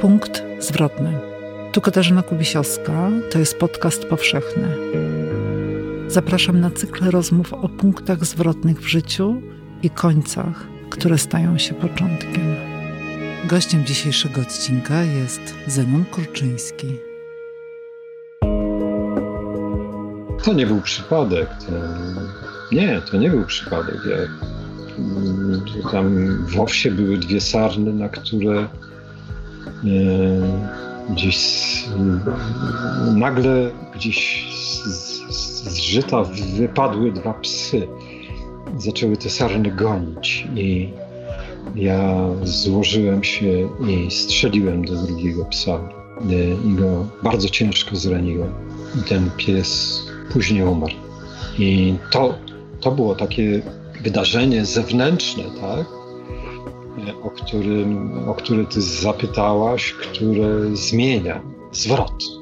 Punkt zwrotny. Tu Katarzyna Kubisiowska, to jest podcast powszechny. Zapraszam na cykl rozmów o punktach zwrotnych w życiu i końcach, które stają się początkiem. Gościem dzisiejszego odcinka jest Zenon Kurczyński. To nie był przypadek. To... Nie, to nie był przypadek. Ja... Tam w Owsie były dwie sarny, na które gdzieś nagle gdzieś z, z żyta wypadły dwa psy. Zaczęły te sarny gonić i ja złożyłem się i strzeliłem do drugiego psa e, i go bardzo ciężko zraniłem. I ten pies później umarł. I to, to było takie wydarzenie zewnętrzne, tak? O, którym, o który ty zapytałaś, które zmienia zwrot.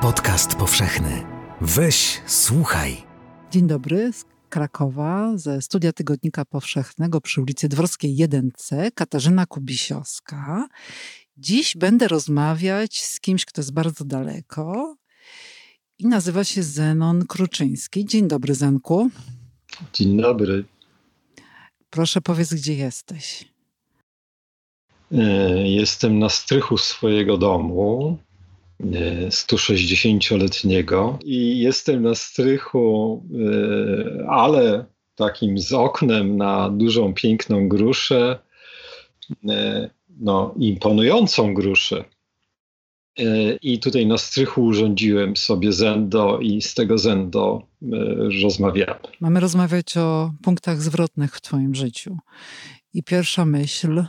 Podcast powszechny. Weź, słuchaj. Dzień dobry z Krakowa, ze studia Tygodnika Powszechnego przy ulicy Dworskiej 1C, Katarzyna Kubisiowska. Dziś będę rozmawiać z kimś, kto jest bardzo daleko i nazywa się Zenon Kruczyński. Dzień dobry, Zenku. Dzień dobry. Proszę powiedz, gdzie jesteś. E, jestem na strychu swojego domu, 160-letniego e, i jestem na strychu, e, ale takim z oknem na dużą, piękną gruszę no, imponującą gruszę. E, I tutaj na strychu urządziłem sobie zendo i z tego zendo e, rozmawiamy. Mamy rozmawiać o punktach zwrotnych w Twoim życiu. I pierwsza myśl,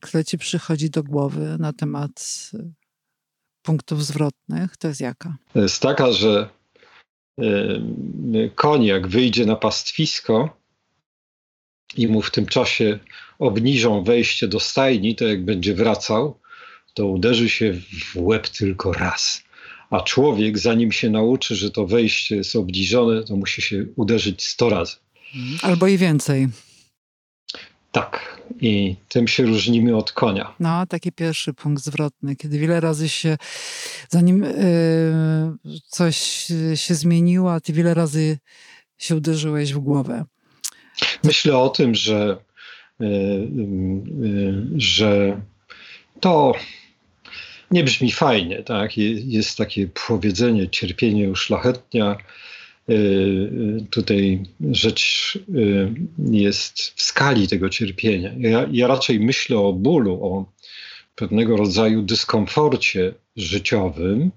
która Ci przychodzi do głowy na temat e, punktów zwrotnych, to jest jaka? Jest taka, że koń jak wyjdzie na pastwisko, i mu w tym czasie obniżą wejście do stajni, to jak będzie wracał, to uderzy się w łeb tylko raz. A człowiek, zanim się nauczy, że to wejście jest obniżone, to musi się uderzyć sto razy. Albo i więcej. Tak, i tym się różnimy od konia. No, taki pierwszy punkt zwrotny, kiedy wiele razy się, zanim yy, coś się zmieniło, a ty wiele razy się uderzyłeś w głowę. Myślę o tym, że, że to nie brzmi fajnie. Tak? Jest takie powiedzenie, cierpienie uszlachetnia. E, tutaj rzecz jest w skali tego cierpienia. Ja, ja raczej myślę o bólu, o pewnego rodzaju dyskomforcie życiowym,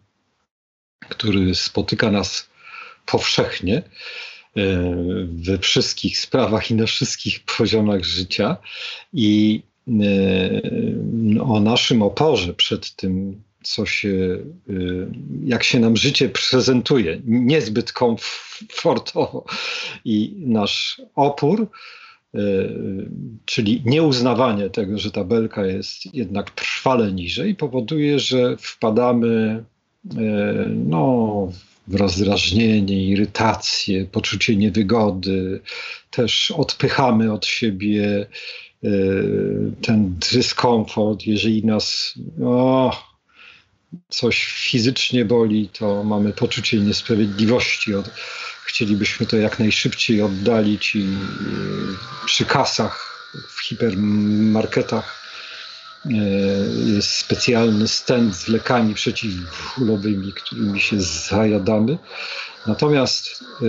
który spotyka nas powszechnie we wszystkich sprawach i na wszystkich poziomach życia. I e, o naszym oporze przed tym, co się, e, jak się nam życie prezentuje, niezbyt komfortowo. I nasz opór, e, czyli nieuznawanie tego, że ta belka jest jednak trwale niżej, powoduje, że wpadamy no, rozdrażnienie, irytację, poczucie niewygody, też odpychamy od siebie e, ten dyskomfort. Jeżeli nas o, coś fizycznie boli, to mamy poczucie niesprawiedliwości. Od, chcielibyśmy to jak najszybciej oddalić i e, przy kasach w hipermarketach jest specjalny stent z lekami przeciwbólowymi, którymi się zajadamy. Natomiast e,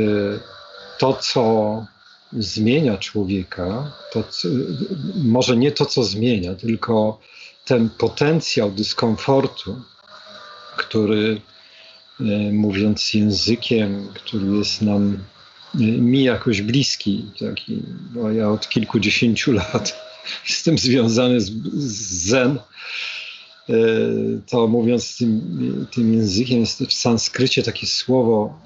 to, co zmienia człowieka, to może nie to, co zmienia, tylko ten potencjał dyskomfortu, który e, mówiąc językiem, który jest nam mi jakoś bliski, taki, bo ja od kilkudziesięciu lat jestem związany z, z zen, e, to mówiąc tym, tym językiem jest w sanskrycie takie słowo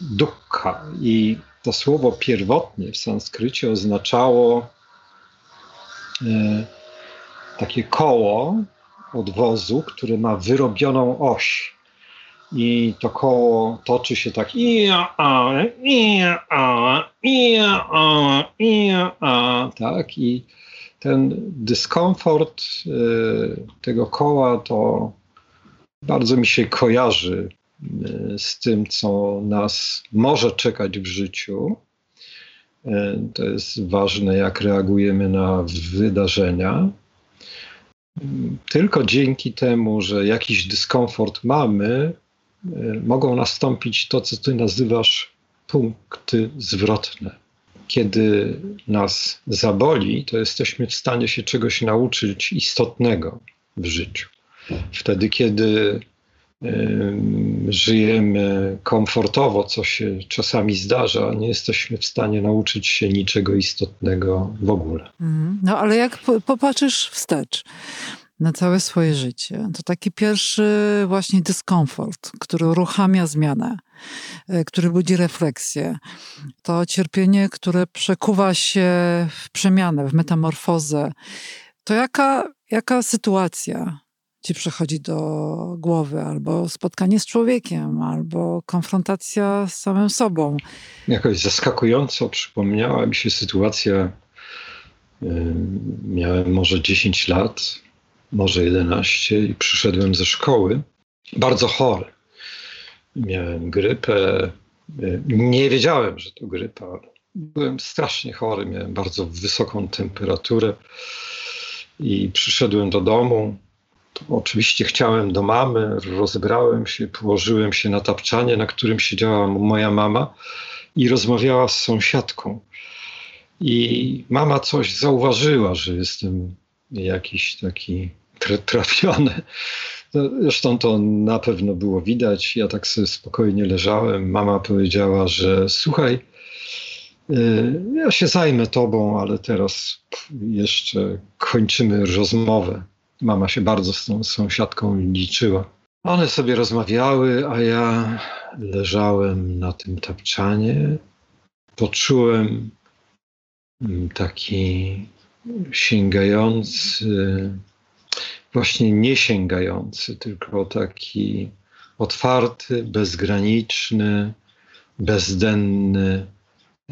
dukkha i to słowo pierwotnie w sanskrycie oznaczało e, takie koło odwozu, które ma wyrobioną oś. I to koło toczy się tak i a, i a, i a, i a, tak i ten dyskomfort y, tego koła to bardzo mi się kojarzy y, z tym, co nas może czekać w życiu. Y, to jest ważne, jak reagujemy na wydarzenia. Tylko dzięki temu, że jakiś dyskomfort mamy, mogą nastąpić to, co ty nazywasz punkty zwrotne kiedy nas zaboli, to jesteśmy w stanie się czegoś nauczyć istotnego w życiu. Wtedy, kiedy y, żyjemy komfortowo, co się czasami zdarza, nie jesteśmy w stanie nauczyć się niczego istotnego w ogóle. Mhm. No ale jak popatrzysz wstecz, na całe swoje życie. To taki pierwszy właśnie dyskomfort, który uruchamia zmianę, e, który budzi refleksję. To cierpienie, które przekuwa się w przemianę, w metamorfozę. To jaka, jaka sytuacja ci przychodzi do głowy, albo spotkanie z człowiekiem, albo konfrontacja z samym sobą. Jakoś zaskakująco przypomniała mi się sytuacja. Miałem może 10 lat może 11 i przyszedłem ze szkoły bardzo chory. Miałem grypę. Nie wiedziałem, że to grypa. Byłem strasznie chory, miałem bardzo wysoką temperaturę i przyszedłem do domu. Oczywiście chciałem do mamy, rozebrałem się, położyłem się na tapczanie, na którym siedziała moja mama i rozmawiała z sąsiadką. I mama coś zauważyła, że jestem jakiś taki trafione. No, zresztą to na pewno było widać. Ja tak sobie spokojnie leżałem. Mama powiedziała, że słuchaj, y, ja się zajmę tobą, ale teraz jeszcze kończymy rozmowę. Mama się bardzo z tą sąsiadką liczyła. One sobie rozmawiały, a ja leżałem na tym tapczanie. Poczułem mm, taki sięgający właśnie nie sięgający, tylko taki otwarty, bezgraniczny, bezdenny,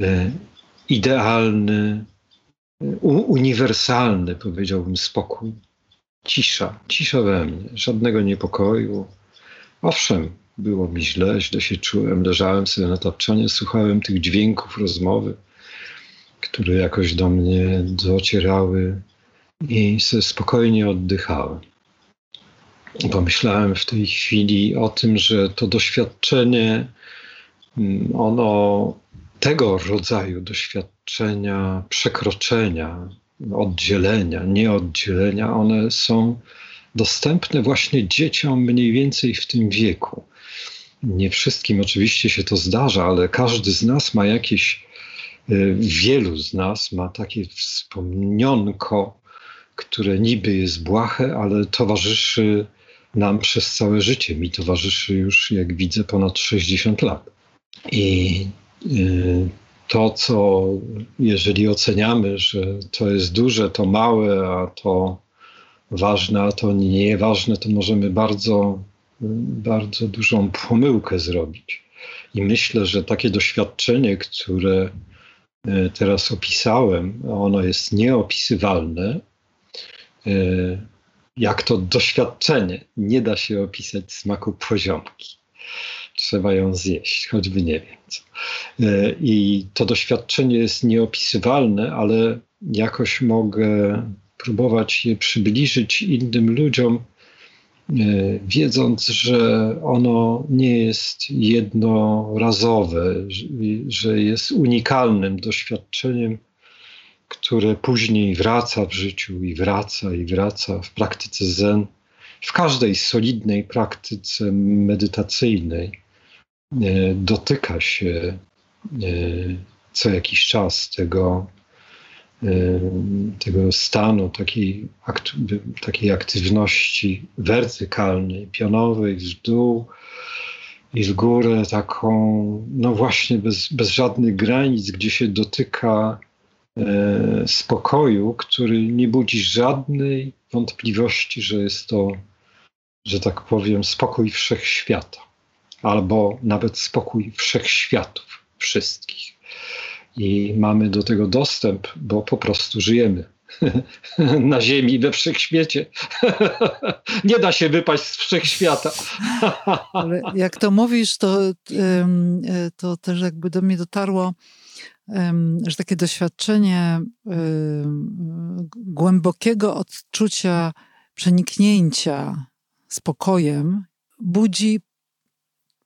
e, idealny, uniwersalny, powiedziałbym, spokój. Cisza, cisza we mnie, żadnego niepokoju. Owszem, było mi źle, źle się czułem, leżałem sobie na tapczanie, słuchałem tych dźwięków rozmowy, które jakoś do mnie docierały i spokojnie oddychałem. Pomyślałem w tej chwili o tym, że to doświadczenie, mm, ono tego rodzaju doświadczenia, przekroczenia, oddzielenia, nieoddzielenia, one są dostępne właśnie dzieciom mniej więcej w tym wieku. Nie wszystkim oczywiście się to zdarza, ale każdy z nas ma jakieś, y, wielu z nas ma takie wspomnionko które niby jest błahe, ale towarzyszy nam przez całe życie. Mi towarzyszy już, jak widzę, ponad 60 lat. I y, to, co jeżeli oceniamy, że to jest duże, to małe, a to ważne, a to nieważne, to możemy bardzo, bardzo dużą pomyłkę zrobić. I myślę, że takie doświadczenie, które y, teraz opisałem, ono jest nieopisywalne, jak to doświadczenie. Nie da się opisać smaku poziomki. Trzeba ją zjeść, choćby nie wiem co. E, I to doświadczenie jest nieopisywalne, ale jakoś mogę próbować je przybliżyć innym ludziom, e, wiedząc, że ono nie jest jednorazowe, że jest unikalnym doświadczeniem które później wraca w życiu i wraca i wraca w praktyce zen, w każdej solidnej praktyce medytacyjnej e, dotyka się e, co jakiś czas tego, e, tego stanu, takiej, takiej aktywności wertykalnej, pionowej w dół i w górę, taką, no właśnie bez, bez żadnych granic, gdzie się dotyka spokoju, który nie budzi żadnej wątpliwości, że jest to, że tak powiem, spokój wszechświata. albo nawet spokój wszechświatów, wszystkich. I mamy do tego dostęp, bo po prostu żyjemy na Ziemi, we wszechświecie. Nie da się wypaść z wszechświata. Ale jak to mówisz, to, to też jakby do mnie dotarło, że takie doświadczenie głębokiego odczucia przeniknięcia spokojem budzi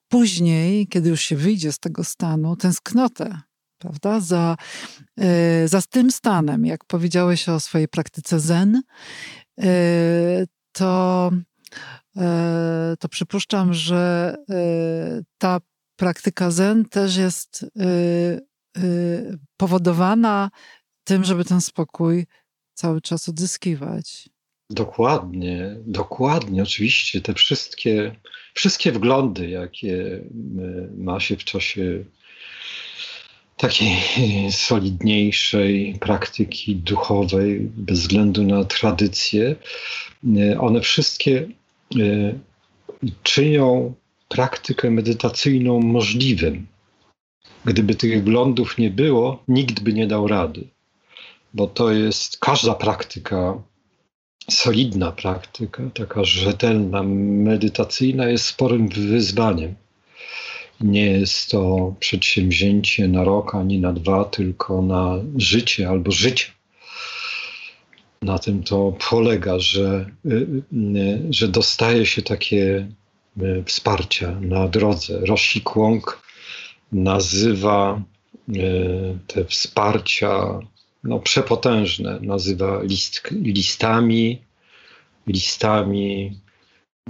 później, kiedy już się wyjdzie z tego stanu, tęsknotę prawda? Za, e, za tym stanem, jak powiedziałeś o swojej praktyce zen, e, to, to przypuszczam, że ta praktyka zen też jest powodowana tym, żeby ten spokój cały czas odzyskiwać. Dokładnie, dokładnie, oczywiście. Te wszystkie, wszystkie wglądy, jakie ma się w czasie takiej solidniejszej praktyki duchowej, bez względu na tradycje, one wszystkie czynią praktykę medytacyjną możliwym. Gdyby tych wglądów nie było, nikt by nie dał rady, bo to jest każda praktyka, solidna praktyka, taka rzetelna, medytacyjna, jest sporym wyzwaniem. Nie jest to przedsięwzięcie na rok ani na dwa, tylko na życie albo życie. Na tym to polega, że, y, y, że dostaje się takie y, wsparcia na drodze. Roshi Kwong nazywa te wsparcia no, przepotężne, nazywa list, listami, listami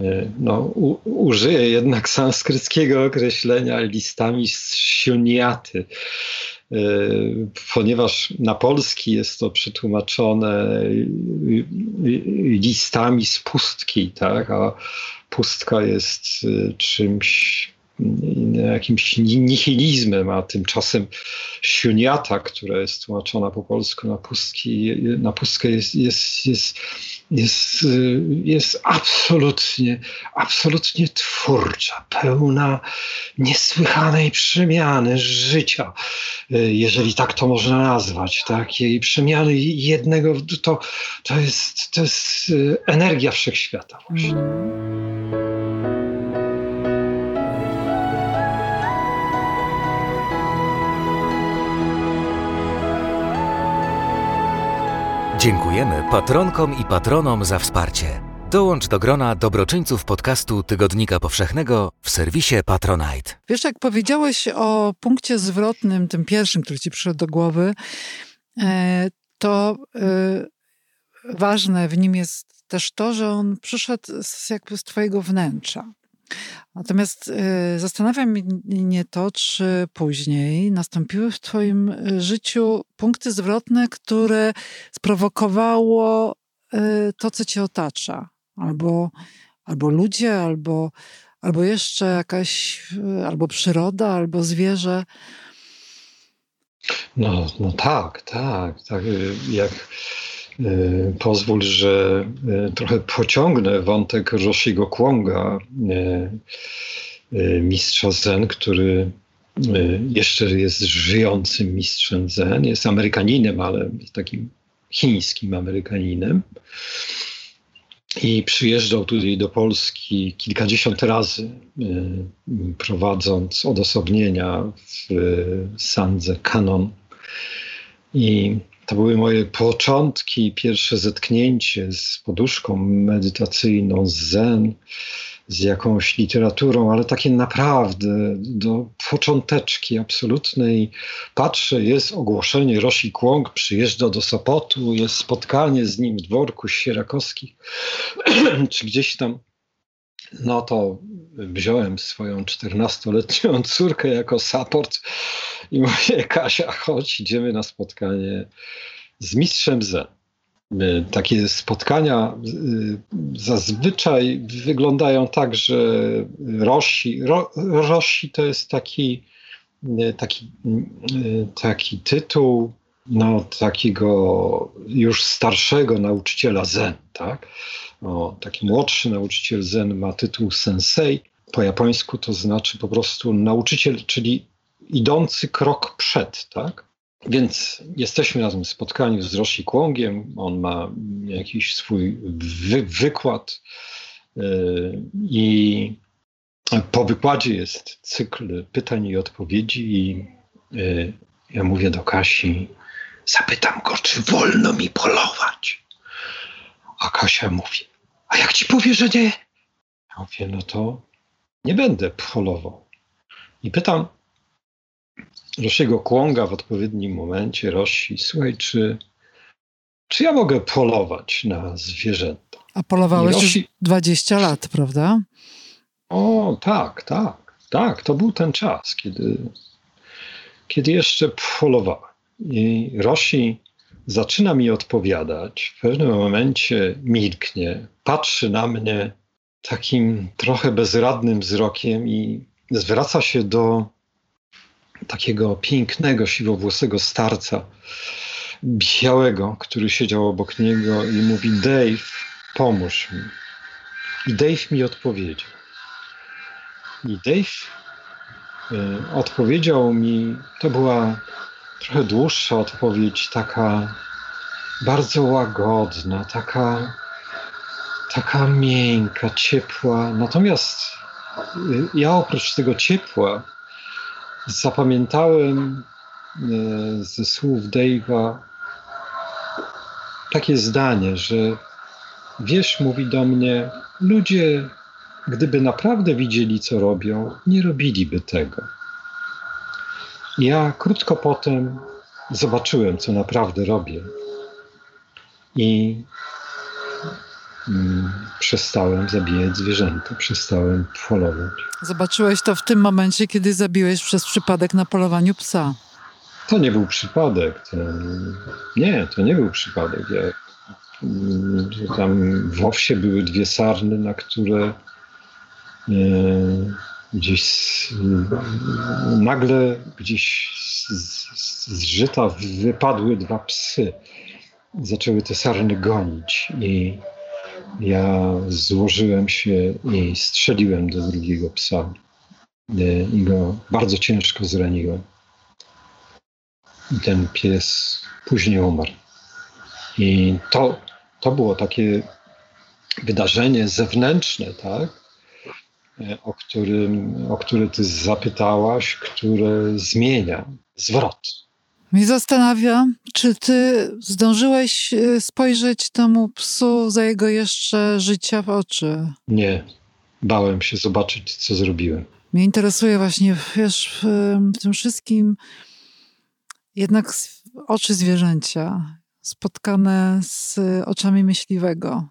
E, no, u, użyję jednak sanskryckiego określenia listami siuniaty, e, ponieważ na polski jest to przetłumaczone listami z pustki, tak? a pustka jest e, czymś jakimś nihilizmem, a tymczasem siuniata, która jest tłumaczona po polsku na, pustki, na pustkę jest, jest, jest, jest, jest absolutnie, absolutnie twórcza, pełna niesłychanej przemiany życia, jeżeli tak to można nazwać, takiej przemiany jednego, to, to, jest, to jest energia wszechświata właśnie. Dziękujemy patronkom i patronom za wsparcie. Dołącz do grona dobroczyńców podcastu Tygodnika Powszechnego w serwisie Patronite. Wiesz, jak powiedziałeś o punkcie zwrotnym, tym pierwszym, który ci przyszedł do głowy, e, to e, ważne w nim jest też to, że on przyszedł z, jakby z twojego wnętrza. Natomiast y, zastanawia mnie to, czy później nastąpiły w Twoim y, życiu punkty zwrotne, które sprowokowało y, to, co Cię otacza. Albo, albo ludzie, albo, albo jeszcze jakaś, albo przyroda, albo zwierzę. No, no tak, tak, tak. Jak pozwól, że e, trochę pociągnę wątek Roshiego Kwonga, e, mistrza Zen, który jeszcze jest żyjącym mistrzem Zen. Jest Amerykaninem, ale takim chińskim Amerykaninem. I przyjeżdżał tutaj do Polski kilkadziesiąt razy, prowadząc odosobnienia w Sandze Kanon. I to były moje początki, pierwsze zetknięcie z poduszką medytacyjną, z zen, z jakąś literaturą, ale takie naprawdę do począteczki absolutnej. Patrzę, jest ogłoszenie, Rosi Kwong przyjeżdża do Sopotu, jest spotkanie z nim w dworku Sierakowskich, czy gdzieś tam no to wziąłem swoją 14-letnią córkę jako support i mówię, Kasia, chodź, idziemy na spotkanie z mistrzem Zen. Takie spotkania y, zazwyczaj wyglądają tak, że Roshi, Ro, to jest taki, y, taki, y, taki tytuł no, takiego już starszego nauczyciela Zen, tak? O, taki młodszy nauczyciel Zen ma tytuł sensei, po japońsku to znaczy po prostu nauczyciel, czyli idący krok przed, tak? Więc jesteśmy na tym spotkaniu z Roshi Kłągiem. On ma jakiś swój wy wykład yy, i po wykładzie jest cykl pytań i odpowiedzi i yy, ja mówię do Kasi, zapytam go, czy wolno mi polować. A Kasia mówi, a jak ci powie, że nie? Ja mówię, no to nie będę polował. I pytam Rosiego Kłąga w odpowiednim momencie, Rosi, słuchaj, czy, czy ja mogę polować na zwierzęta? A polowałeś Rosi... już 20 lat, prawda? O, tak, tak, tak. To był ten czas, kiedy, kiedy jeszcze polowałem. I Rosi zaczyna mi odpowiadać. W pewnym momencie milknie, patrzy na mnie takim trochę bezradnym wzrokiem i zwraca się do takiego pięknego, siwowłosego starca, białego, który siedział obok niego i mówi: Dave, pomóż mi. I Dave mi odpowiedział. I Dave y, odpowiedział mi, to była trochę dłuższa odpowiedź, taka bardzo łagodna, taka, taka miękka, ciepła. Natomiast y, ja oprócz tego ciepła zapamiętałem y, ze słów Dave'a takie zdanie, że wiesz, mówi do mnie, ludzie, gdyby naprawdę widzieli, co robią, nie robiliby tego. Ja krótko potem zobaczyłem, co naprawdę robię. I mm, przestałem zabijać zwierzęta, przestałem polować. Zobaczyłeś to w tym momencie, kiedy zabiłeś przez przypadek na polowaniu psa. To nie był przypadek. To, nie, to nie był przypadek. Ja, mm, tam w owsie były dwie sarny, na które e, gdzieś nagle gdzieś z, z żyta wypadły dwa psy. Zaczęły te sarny gonić i ja złożyłem się i strzeliłem do drugiego psa i go bardzo ciężko zraniłem. I ten pies później umarł. I to, to było takie wydarzenie zewnętrzne, tak? E, o, którym, o które ty zapytałaś, które zmienia zwrot. Mnie zastanawia, czy ty zdążyłeś e, spojrzeć temu psu za jego jeszcze życia w oczy? Nie. Bałem się zobaczyć, co zrobiłem. Mnie interesuje właśnie, wiesz, w tym wszystkim jednak oczy zwierzęcia spotkane z oczami myśliwego.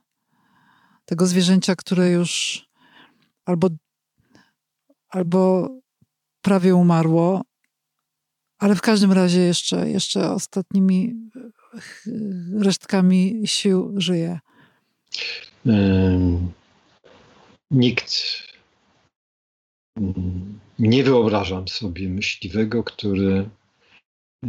Tego zwierzęcia, które już albo, albo prawie umarło, ale w każdym razie jeszcze, jeszcze ostatnimi resztkami sił żyje. Nikt mm, nie wyobrażam sobie myśliwego, który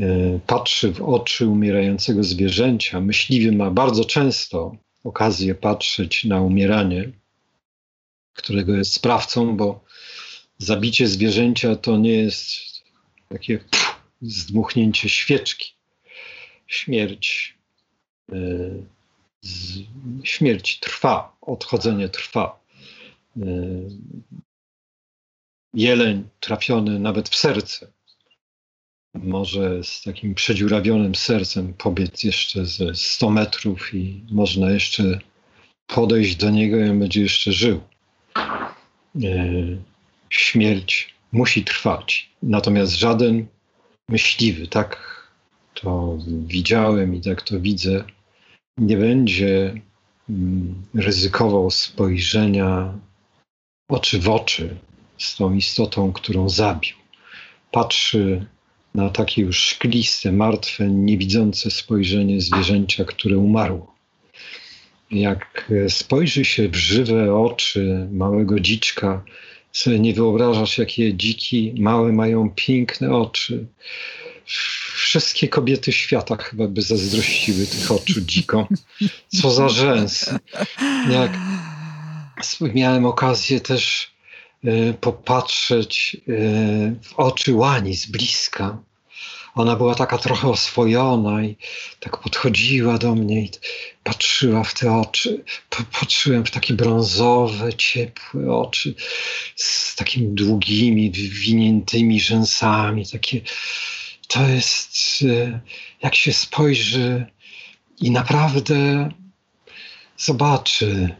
e, patrzy w oczy umierającego zwierzęcia. Myśliwy ma bardzo często okazję patrzeć na umieranie którego jest sprawcą, bo zabicie zwierzęcia to nie jest takie pff, zdmuchnięcie świeczki. Śmierć, yy, z, śmierć trwa, odchodzenie trwa. Yy, jeleń trafiony nawet w serce może z takim przedziurawionym sercem pobiec jeszcze ze 100 metrów i można jeszcze podejść do niego i będzie jeszcze żył. E, śmierć musi trwać. Natomiast żaden myśliwy, tak to widziałem i tak to widzę, nie będzie mm, ryzykował spojrzenia oczy w oczy z tą istotą, którą zabił. Patrzy na takie już szkliste, martwe, niewidzące spojrzenie zwierzęcia, które umarło. Jak spojrzy się w żywe oczy małego dziczka, sobie nie wyobrażasz, jakie dziki, małe mają piękne oczy. Wszystkie kobiety świata chyba by zazdrościły tych oczu dziką. Co za rzęs. Jak miałem okazję też popatrzeć w oczy łani z bliska ona była taka trochę oswojona i tak podchodziła do mnie i patrzyła w te oczy. Patrzyłem w takie brązowe, ciepłe oczy z takimi długimi, wywiniętymi rzęsami. Takie, to jest, e, jak się spojrzy i naprawdę zobaczy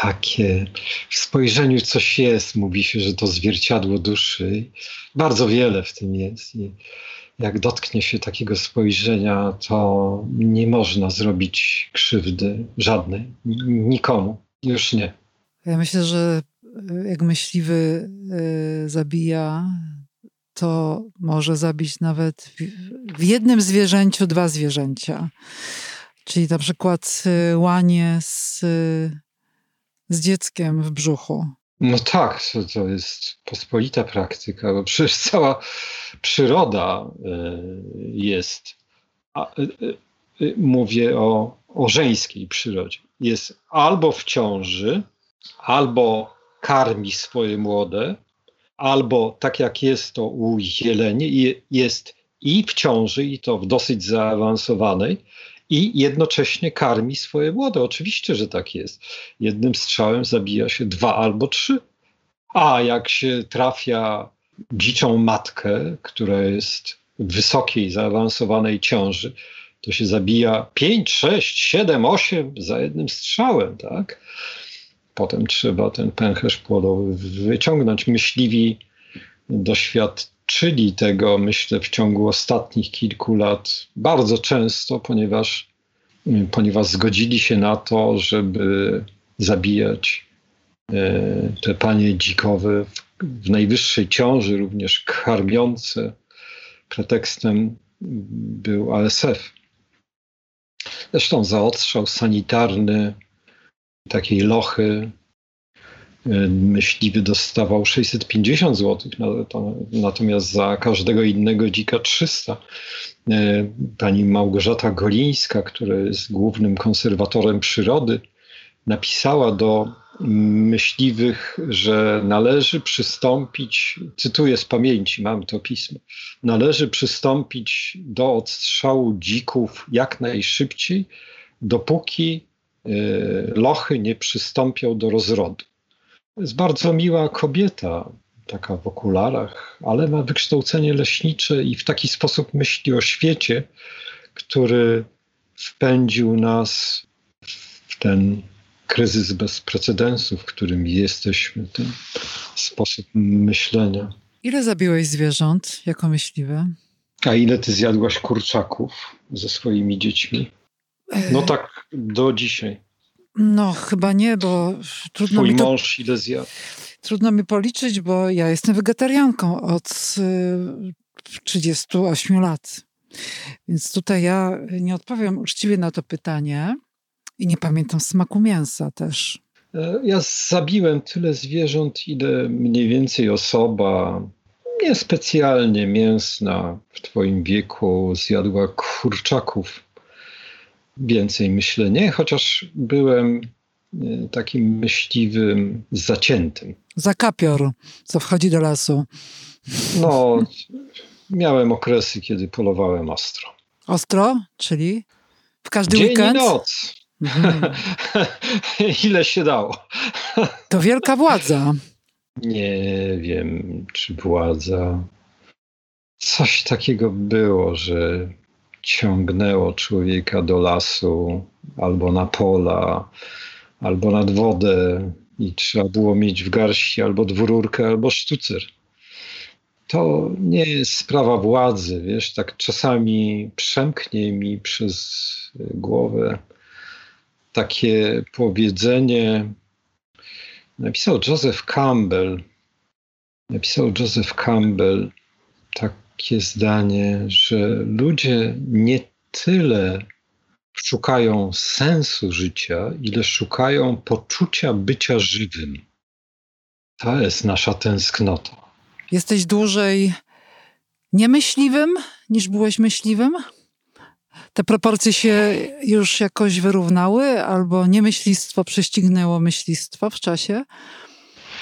takie w spojrzeniu coś jest. Mówi się, że to zwierciadło duszy. Bardzo wiele w tym jest. Jak dotknie się takiego spojrzenia, to nie można zrobić krzywdy żadnej, nikomu, już nie. Ja myślę, że e, jak myśliwy e, zabija, to może zabić nawet w jednym zwierzęciu dwa zwierzęcia. Czyli na przykład e, łanie z, z dzieckiem w brzuchu. No tak, to, to jest pospolita praktyka, bo przecież cała przyroda e, jest, e, e, mówię o, o żeńskiej przyrodzie, jest albo w ciąży, albo karmi swoje młode, albo tak jak jest to u jeleni, jest i w ciąży, i to w dosyć zaawansowanej, i jednocześnie karmi swoje młode. Oczywiście, że tak jest. Jednym strzałem zabija się dwa albo trzy. A jak się trafia dziczą matkę, która jest w wysokiej, zaawansowanej ciąży, to się zabija 5, 6, 7, 8 za jednym strzałem, tak? Potem trzeba ten pęcherz płodowy wyciągnąć. Myśliwi doświadczyli tego, myślę, w ciągu ostatnich kilku lat bardzo często, ponieważ, ponieważ zgodzili się na to, żeby zabijać e, te panie dzikowe w w najwyższej ciąży, również karmiące. Pretekstem był ASF. Zresztą zaodstrzał sanitarny takiej lochy myśliwy dostawał 650 zł, natomiast za każdego innego dzika 300. E, pani Małgorzata Golińska, która jest głównym konserwatorem przyrody, napisała do myśliwych, że należy przystąpić, cytuję z pamięci, mam to pismo, należy przystąpić do odstrzału dzików jak najszybciej, dopóki e, lochy nie przystąpią do rozrodu. Jest bardzo miła kobieta, taka w okularach, ale ma wykształcenie leśnicze i w taki sposób myśli o świecie, który wpędził nas w ten kryzys bez precedensu, w którym jesteśmy, ten sposób myślenia. Ile zabiłeś zwierząt jako myśliwy? A ile ty zjadłaś kurczaków ze swoimi dziećmi? No tak do dzisiaj. No chyba nie, bo trudno Twój mi to... mąż ile zjadł? Trudno mi policzyć, bo ja jestem wegetarianką od 38 y, lat. Więc tutaj ja nie odpowiem uczciwie na to pytanie. I nie pamiętam smaku mięsa też. E, ja zabiłem tyle zwierząt, ile mniej więcej osoba niespecjalnie mięsna w Twoim wieku zjadła kurczaków. Więcej myślę nie, chociaż byłem e, takim myśliwym zaciętym. Zakapior, co wchodzi do lasu. No, miałem okresy, kiedy polowałem ostro. Ostro? Czyli w każdy Dzień weekend? i noc. Mhm. Ile się dało? To wielka władza. Nie wiem, czy władza. Coś takiego było, że ciągnęło człowieka do lasu albo na pola, albo nad wodę i trzeba było mieć w garści albo dwururkę, albo sztucer. To nie jest sprawa władzy, wiesz, tak czasami przemknie mi przez głowę takie powiedzenie napisał Joseph Campbell. Napisał Joseph Campbell takie zdanie, że ludzie nie tyle szukają sensu życia, ile szukają poczucia bycia żywym. To jest nasza tęsknota. Jesteś dłużej niemyśliwym niż byłeś myśliwym? te proporcje się już jakoś wyrównały, albo niemyślistwo prześcignęło myślistwo w czasie?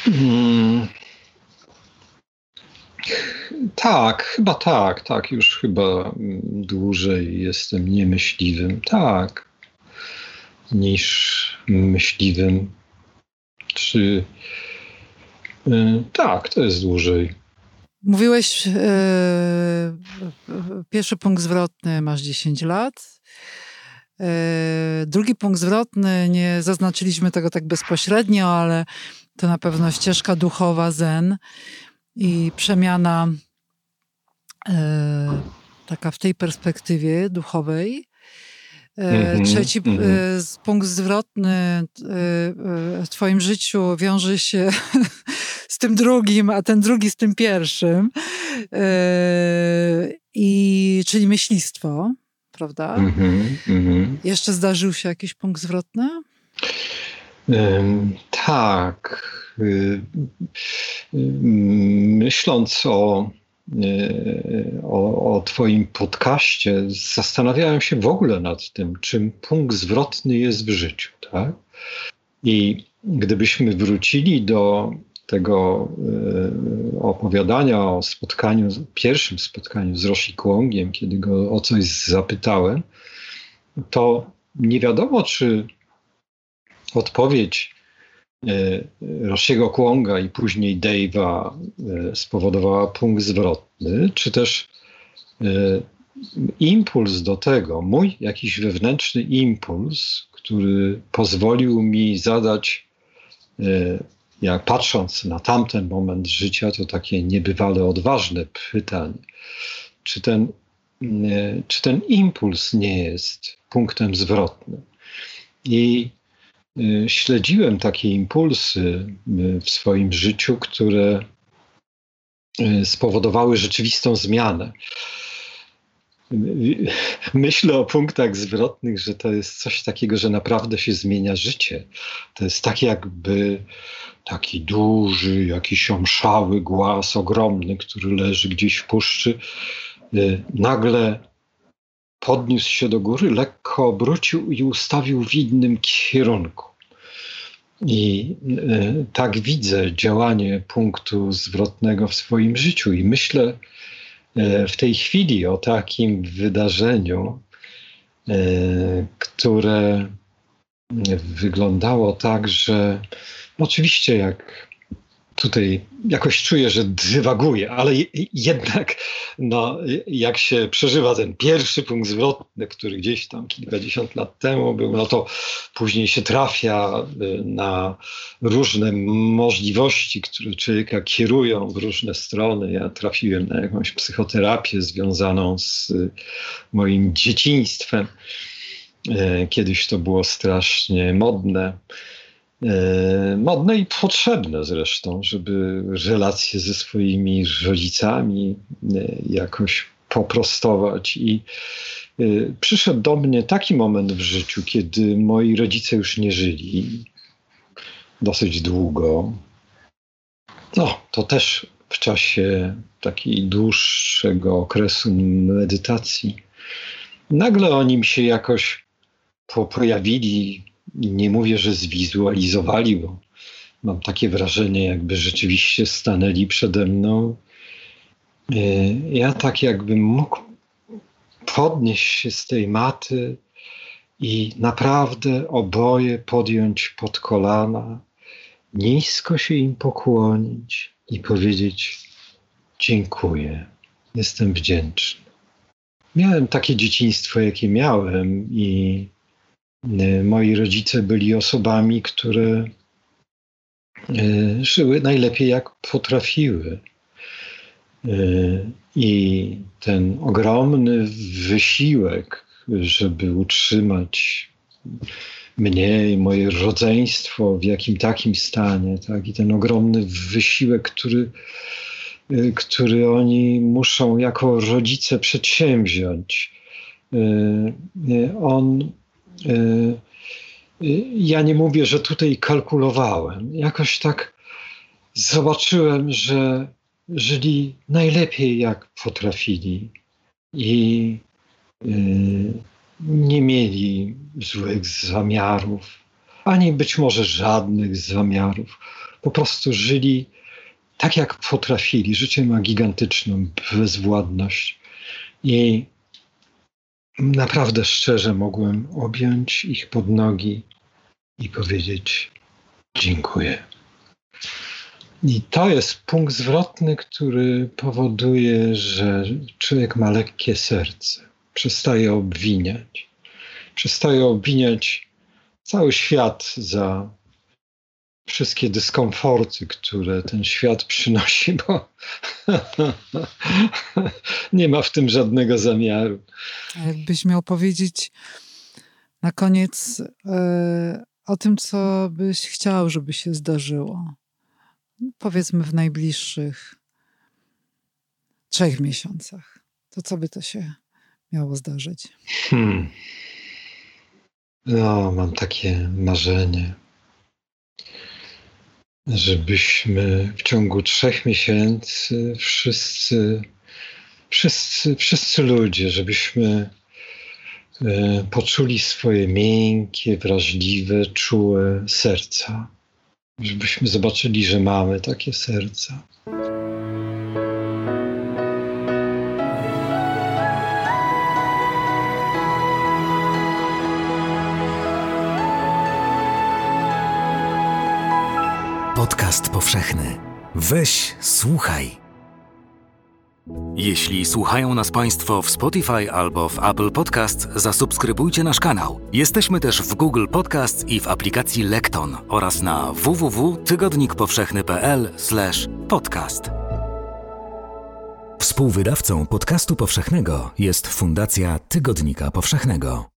Hmm. Tak, chyba tak, tak. Już chyba dłużej jestem niemyśliwym. Tak. Niż myśliwym. Czy. Yy, tak, to jest dłużej. Mówiłeś, yy, pierwszy punkt zwrotny masz 10 lat. Yy, drugi punkt zwrotny, nie zaznaczyliśmy tego tak bezpośrednio, ale to na pewno ścieżka duchowa Zen i przemiana yy, taka w tej perspektywie duchowej. Mm -hmm, Trzeci mm -hmm. punkt zwrotny w Twoim życiu wiąże się z tym drugim, a ten drugi z tym pierwszym. I, czyli myślistwo, prawda? Mm -hmm, Jeszcze zdarzył się jakiś punkt zwrotny? tak. Y, y, myśląc o E, o, o Twoim podcaście, zastanawiałem się w ogóle nad tym, czym punkt zwrotny jest w życiu. Tak? I gdybyśmy wrócili do tego opowiadania o spotkaniu, pierwszym spotkaniu z Roshi Kłągiem, kiedy go o coś zapytałem, to nie wiadomo, czy odpowiedź E, Roshiego Kłąga i później Dave'a e, spowodowała punkt zwrotny, czy też e, impuls do tego, mój jakiś wewnętrzny impuls, który pozwolił mi zadać, jak patrząc na tamten moment życia, to takie niebywale odważne pytanie, czy ten, czy ten impuls nie jest punktem zwrotnym. I śledziłem takie impulsy y, w swoim życiu, które y, spowodowały rzeczywistą zmianę. Myślę o punktach zwrotnych, że to jest coś takiego, że naprawdę się zmienia życie. To jest tak jakby taki duży, jakiś omszały głaz ogromny, który leży gdzieś w puszczy, nagle podniósł się do góry, lekko obrócił i ustawił w innym kierunku. I y, tak widzę działanie punktu zwrotnego w swoim życiu. I myślę y, w tej chwili o takim wydarzeniu, y, które wyglądało tak, że oczywiście jak tutaj jakoś czuję, że dywaguję, ale jednak no, jak się przeżywa ten pierwszy punkt zwrotny, który gdzieś tam kilkadziesiąt lat temu był, no to później się trafia y, na różne możliwości, które człowieka kierują w różne strony. Ja trafiłem na jakąś psychoterapię związaną z y, moim dzieciństwem. Y, kiedyś to było strasznie modne. E, modne i potrzebne zresztą, żeby relacje ze swoimi rodzicami e, jakoś poprostować. I e, przyszedł do mnie taki moment w życiu, kiedy moi rodzice już nie żyli dosyć długo. No, to też w czasie takiego dłuższego okresu medytacji. Nagle oni mi się jakoś pojawili nie mówię, że zwizualizowali, bo mam takie wrażenie, jakby rzeczywiście stanęli przede mną. E, ja tak jakbym mógł podnieść się z tej maty i naprawdę oboje podjąć pod kolana, nisko się im pokłonić i powiedzieć: Dziękuję, jestem wdzięczny. Miałem takie dzieciństwo, jakie miałem, i moi rodzice byli osobami, które e, żyły najlepiej jak potrafiły. E, I ten ogromny wysiłek, żeby utrzymać mnie i moje rodzeństwo w jakim takim stanie, tak? i ten ogromny wysiłek, który, który oni muszą jako rodzice przedsięwziąć. On Y, y, ja nie mówię, że tutaj kalkulowałem. Jakoś tak zobaczyłem, że żyli najlepiej jak potrafili i y, nie mieli złych zamiarów, ani być może żadnych zamiarów. Po prostu żyli tak, jak potrafili. Życie ma gigantyczną bezwładność. I naprawdę szczerze mogłem objąć ich pod nogi i powiedzieć dziękuję. I to jest punkt zwrotny, który powoduje, że człowiek ma lekkie serce, przestaje obwiniać, przestaje obwiniać cały świat za wszystkie dyskomforty, które ten świat przynosi, bo nie ma w tym żadnego zamiaru. Jakbyś miał powiedzieć na koniec e, o tym, co byś chciał, żeby się zdarzyło. Powiedzmy w najbliższych trzech miesiącach. To co by to się miało zdarzyć? Hmm. No, mam takie marzenie żebyśmy w ciągu trzech miesięcy wszyscy, wszyscy, wszyscy ludzie, żebyśmy e, poczuli swoje miękkie, wrażliwe, czułe serca. Żebyśmy zobaczyli, że mamy takie serca. Podcast powszechny. Weź, słuchaj. Jeśli słuchają nas Państwo w Spotify albo w Apple Podcast, zasubskrybujcie nasz kanał. Jesteśmy też w Google Podcast i w aplikacji Lekton oraz na www.tygodnikpowszechny.pl/podcast. Współwydawcą podcastu powszechnego jest Fundacja Tygodnika Powszechnego.